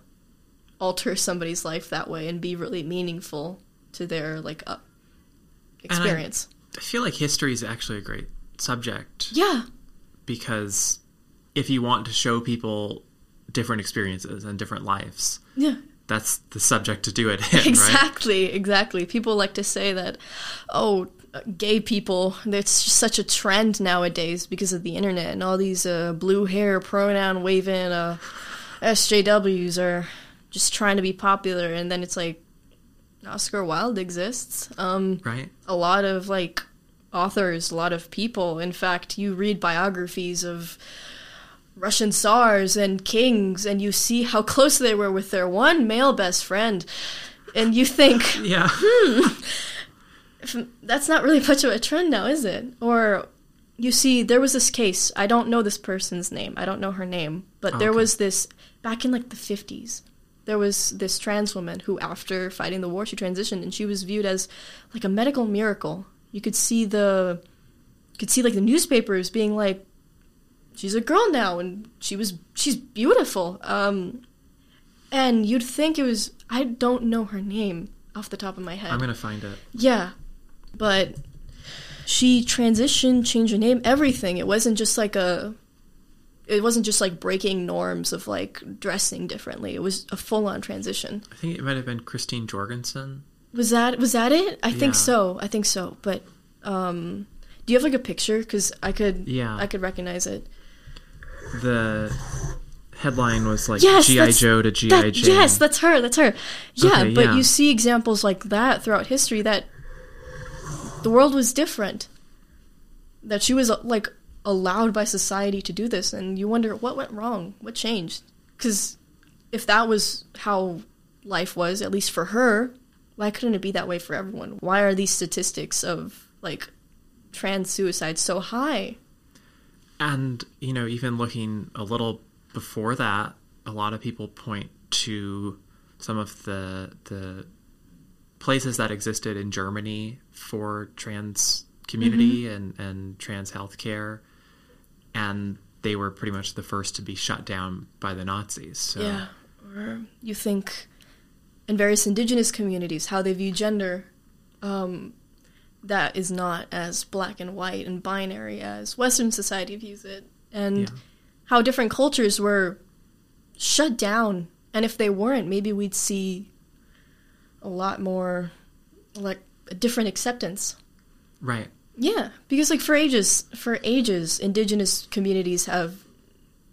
alter somebody's life that way and be really meaningful to their like uh, experience.
I feel like history is actually a great subject
yeah.
because if you want to show people different experiences and different lives,
Yeah.
That's the subject to do it in, right?
Exactly, exactly. People like to say that, oh, gay people, it's just such a trend nowadays because of the internet and all these uh, blue hair pronoun waving uh, SJWs are just trying to be popular. And then it's like, Oscar Wilde exists. Um,
Right?
a lot of like authors, a lot of people. In fact, you read biographies of Russian tsars and kings, and you see how close they were with their one male best friend, and you think
Yeah.
Hmm, that's not really much of a trend now, is it? Or you see, there was this case. I don't know this person's name. I don't know her name, but oh, there
Okay.
was this back in like the fifties. There was this trans woman who, after fighting the war, she transitioned, and she was viewed as like a medical miracle. You could see the, you could see like the newspapers being like, "She's a girl now," and she was she's beautiful. Um, and you'd think it was. I don't know her name off the top of my head.
I'm going to find it.
Yeah, but she transitioned, changed her name, everything. It wasn't just like a. It wasn't just like breaking norms of like dressing differently. It was a full on transition.
I think it might have been Christine Jorgensen.
Was that was that it? I think so. I think so. But um, do you have like a picture? Because I could.
Yeah.
I could recognize it.
The headline was like
Yes,
G.I. Joe to G.I. Jane.
yes, that's her. That's her. Yeah,
Okay,
but
yeah.
you see examples like that throughout history that the world was different. That she was like allowed by society to do this, and you wonder what went wrong, what changed. Because if that was how life was, at least for her, why couldn't it be that way for everyone? Why are these statistics of like trans suicide so high?
And, you know, even looking a little before that, a lot of people point to some of the the places that existed in Germany for trans community and, and trans healthcare. And they were pretty much the first to be shut down by the Nazis. So
Yeah. Or you think in various indigenous communities how they view gender um, that is not as black and white and binary as Western society views it. And
Yeah.
how different cultures were shut down. And if they weren't, maybe we'd see a lot more like a different acceptance.
Right.
Yeah, because like for ages, for ages, indigenous communities have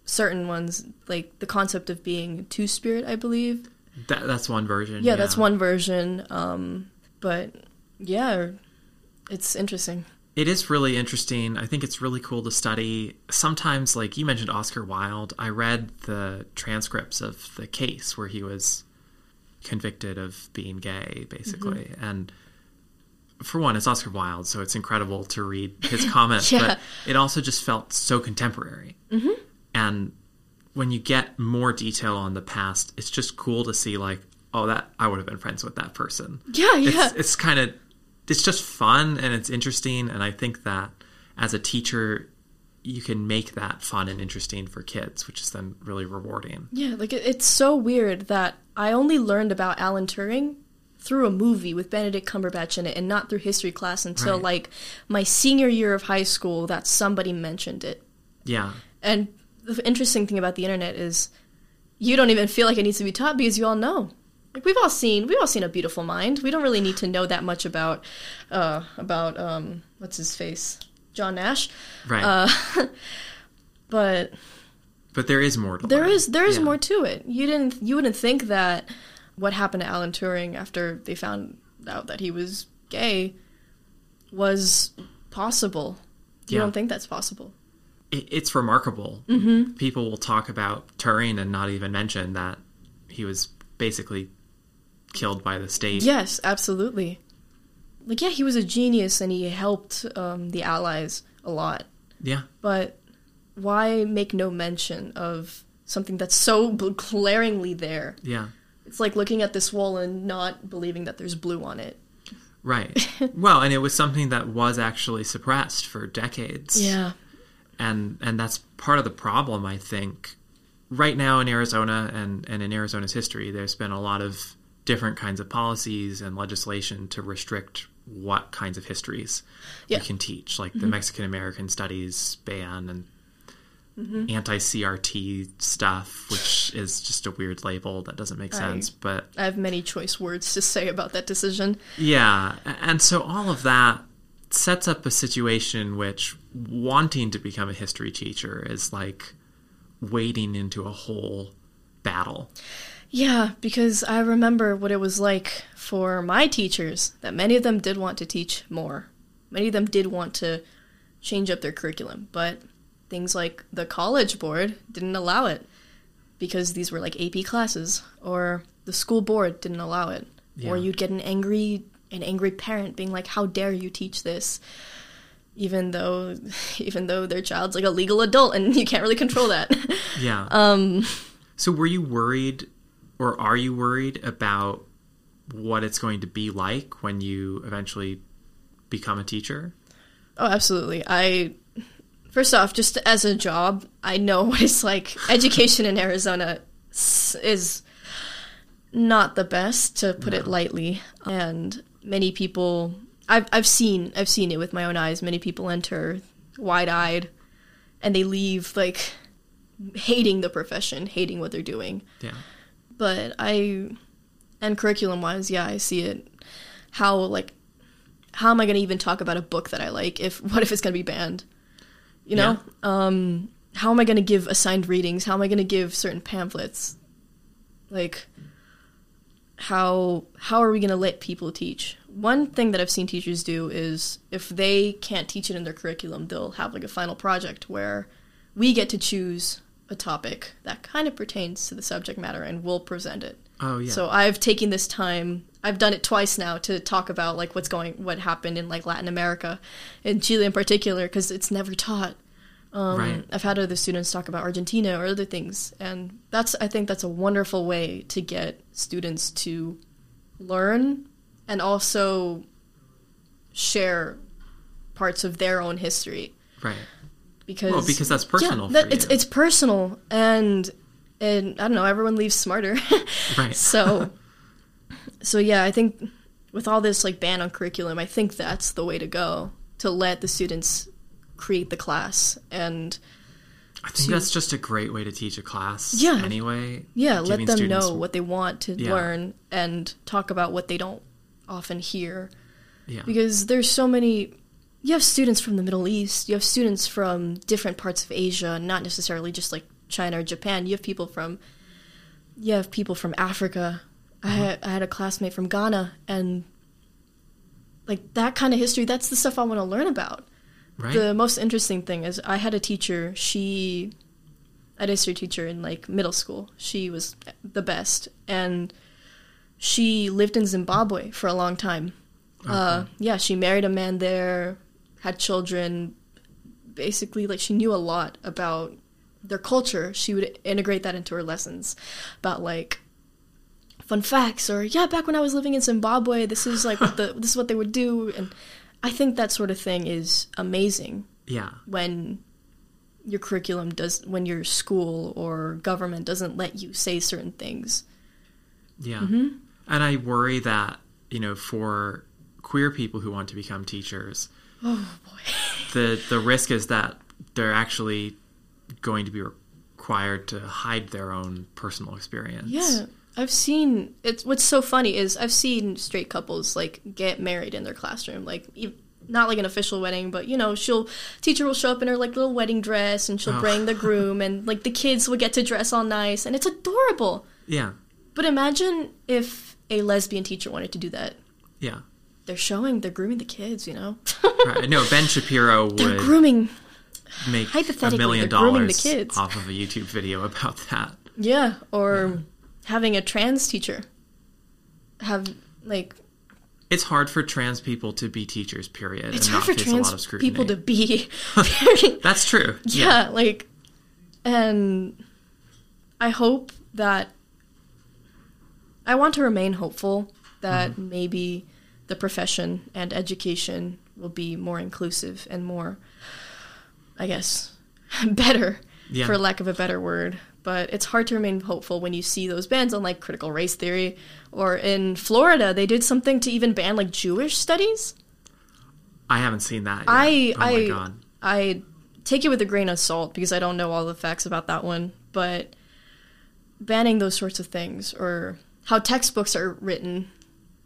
certain ones like the concept of being two spirit, I believe.
That, that's one version.
Yeah, that's one version. Um, but yeah, it's interesting.
It is really interesting. I think it's really cool to study. Sometimes, like you mentioned Oscar Wilde, I read the transcripts of the case where he was convicted of being gay, basically.
Mm-hmm.
And for one, it's Oscar Wilde, so it's incredible to read his comments,
Yeah.
but it also just felt so contemporary. Mm-hmm. And when you get more detail on the past, it's just cool to see, like, oh, that I would have been friends with that person.
Yeah, yeah.
It's, it's kind of, it's just fun and it's interesting. And I think that as a teacher, you can make that fun and interesting for kids, which is then really rewarding.
Yeah, like it, it's so weird that I only learned about Alan Turing through a movie with Benedict Cumberbatch in it and not through history class until
Right.
like my senior year of high school that somebody mentioned it.
Yeah.
And the interesting thing about the internet is you don't even feel like it needs to be taught because you all know. Like we've all seen we've all seen a beautiful mind. We don't really need to know that much about uh about um what's his face? John Nash.
Right.
Uh but
but there is more to
There is there is
Yeah.
more to it. You didn't you wouldn't think that what happened to Alan Turing after they found out that he was gay was possible. You
Yeah.
don't think that's possible.
it, it's remarkable. Mm-hmm. People will talk about Turing and not even mention that he was basically killed by the state.
Yes, absolutely. Like yeah, he was a genius and he helped um, the Allies a lot.
Yeah.
But why make no mention of something that's so bl- glaringly there?
Yeah.
It's like looking at this wall and not believing that there's blue on it.
Right. well, and it was something that was actually suppressed for decades.
Yeah.
And and that's part of the problem, I think. Right now in Arizona and, and in Arizona's history, there's been a lot of different kinds of policies and legislation to restrict what kinds of histories
Yeah. Mm-hmm.
we can teach, like the Mexican American Studies ban and anti CRT stuff, which is just a weird label that doesn't make
I-
sense. But
I have many choice words to say about that decision.
yeah, and so all of that sets up a situation in which wanting to become a history teacher is like wading into a whole battle.
Yeah, because I remember what it was like for my teachers, that many of them did want to teach more. Many of them did want to change up their curriculum, but things like the college board didn't allow it because these were like AP classes, or the school board didn't allow it. Or you'd get an angry an angry parent being like, "How dare you teach this?" Even though even though their child's like a legal adult and you can't really control that.
Yeah.
um
so were you worried or are you worried about what it's going to be like when you eventually become a teacher?
Oh, absolutely. I first off, just as a job, I know what it's like. Education in Arizona is not the best, to put it lightly, and many people. I've I've seen I've seen it with my own eyes. Many people enter wide eyed, and they leave like hating the profession, hating what they're doing
Yeah.
But I and curriculum wise, yeah, I see it. How like how am I going to even talk about a book that I like if what if it's going to be banned? You know? Um how am I going to give assigned readings? How am I going to give certain pamphlets? Like how how are we going to let people teach? One thing that I've seen teachers do is if they can't teach it in their curriculum, they'll have like a final project where we get to choose a topic that kind of pertains to the subject matter and we'll present it.
Oh yeah.
So I've taken this time. I've done it twice now to talk about like what's going, what happened in like Latin America, in Chile in particular, because it's never taught. Um,
Right.
I've had other students talk about Argentina or other things, and that's I think that's a wonderful way to get students to learn and also share parts of their own history
right.
Because
Well, because that's personal
Yeah, that, it's it's personal and and I don't know. Everyone leaves smarter.
Right.
so so yeah, I think with all this like ban on curriculum, I think that's the way to go to let the students create the class and
I think
to-
that's just a great way to teach a class.
Yeah.
Anyway.
yeah, let them
students-
know what they want to
Yeah.
learn and talk about what they don't often hear
Yeah.
because there's so many you have students from the Middle East, you have students from different parts of Asia, not necessarily just like China or Japan. You have people from you have people from Africa. I had, I had a classmate from Ghana and like that kind of history, that's the stuff I want to learn about.
right.
The most interesting thing is I had a teacher, she a history teacher in like middle school. She was the best and she lived in Zimbabwe for a long time. Uh, yeah, she married a man there, had children. Basically, like she knew a lot about their culture. She would integrate that into her lessons about like fun facts or yeah, back when I was living in Zimbabwe, this is like what the this is what they would do, and I think that sort of thing is amazing
Yeah.
when your curriculum does when your school or government doesn't let you say certain things.
Yeah.
Mm-hmm.
And I worry that, you know, for queer people who want to become teachers,
Oh boy.
the the risk is that they're actually going to be required to hide their own personal experience.
Yeah, I've seen it's what's so funny is I've seen straight couples like get married in their classroom, like e- not like an official wedding, but you know, she'll teacher will show up in her like little wedding dress and she'll
Oh.
bring the groom and like the kids will get to dress all nice and it's adorable.
Yeah.
But imagine if a lesbian teacher wanted to do that.
Yeah.
They're showing, they're grooming the kids, you know.
Right. No, Ben Shapiro
they're
would
grooming.
make
hypothetically, a
million
they're
dollars
kids.
off of a YouTube video about that.
Yeah, or having a trans teacher have like
It's hard for trans people to be teachers, period,
it's hard
not
for
face a lot of
trans people to be.
That's true.
yeah, like, and I hope that I want to remain hopeful that
Mm-hmm.
maybe the profession and education will be more inclusive and more, I guess, better,
Yeah.
for lack of a better word. But it's hard to remain hopeful when you see those bans on like critical race theory, or in Florida they did something to even ban like Jewish studies.
I haven't seen that. Yet.
I
oh my
I
god.
I take it with a grain of salt because I don't know all the facts about that one, but banning those sorts of things or how textbooks are written,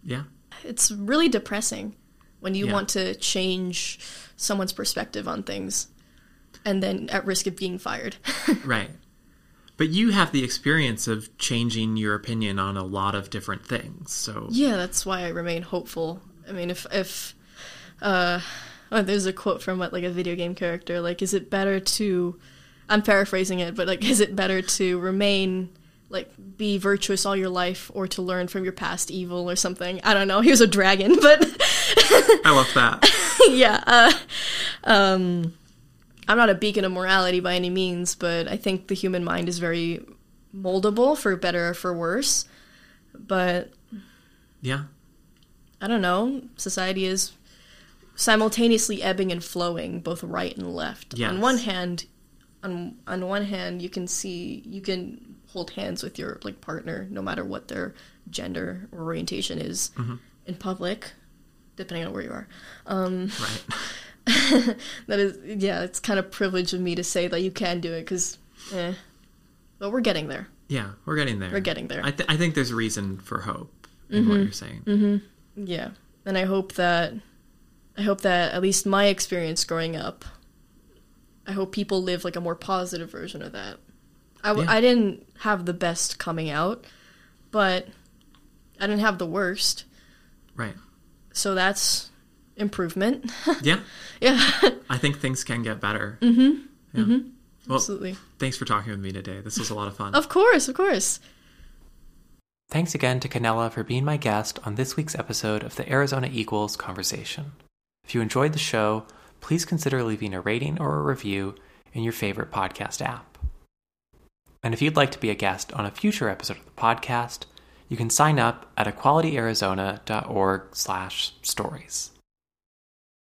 Yeah.
It's really depressing when you
Yeah.
want to change someone's perspective on things and then at risk of being fired.
Right. But you have the experience of changing your opinion on a lot of different things. So
yeah, that's why I remain hopeful. I mean, if if uh oh, there's a quote from what like a video game character like is it better to I'm paraphrasing it, but like is it better to remain like be virtuous all your life or to learn from your past evil or something? I don't know. He was a dragon, but
I love that.
yeah, uh, um, I'm not a beacon of morality by any means, but I think the human mind is very moldable for better or for worse. But
yeah.
I don't know, society is simultaneously ebbing and flowing, both right and left.
Yes.
On one hand, on on one hand, you can see you can hold hands with your like partner, no matter what their gender or orientation is,
Mm-hmm.
in public, depending on where you are.
Right.
That is, yeah, it's kind of privilege of me to say that you can do it because, eh. But we're getting there.
Yeah, we're getting there.
We're getting there.
I, th- I think there's reason for hope in what you're saying.
Mm-hmm. Yeah, and I hope that I hope that at least my experience growing up, I hope people live like a more positive version of that. I, w-
Yeah.
I didn't have the best coming out, but I didn't have the worst,
Right.
so that's improvement.
Yeah.
yeah,
I think things can get better. Mm-hmm. Yeah. Well,
absolutely.
thanks for talking with me today. This was a lot of fun.
Of course, of course.
Thanks again to Canella for being my guest on this week's episode of the Arizona Equals Conversation. If you enjoyed the show, please consider leaving a rating or a review in your favorite podcast app. And if you'd like to be a guest on a future episode of the podcast, you can sign up at equalityarizona.org slash stories.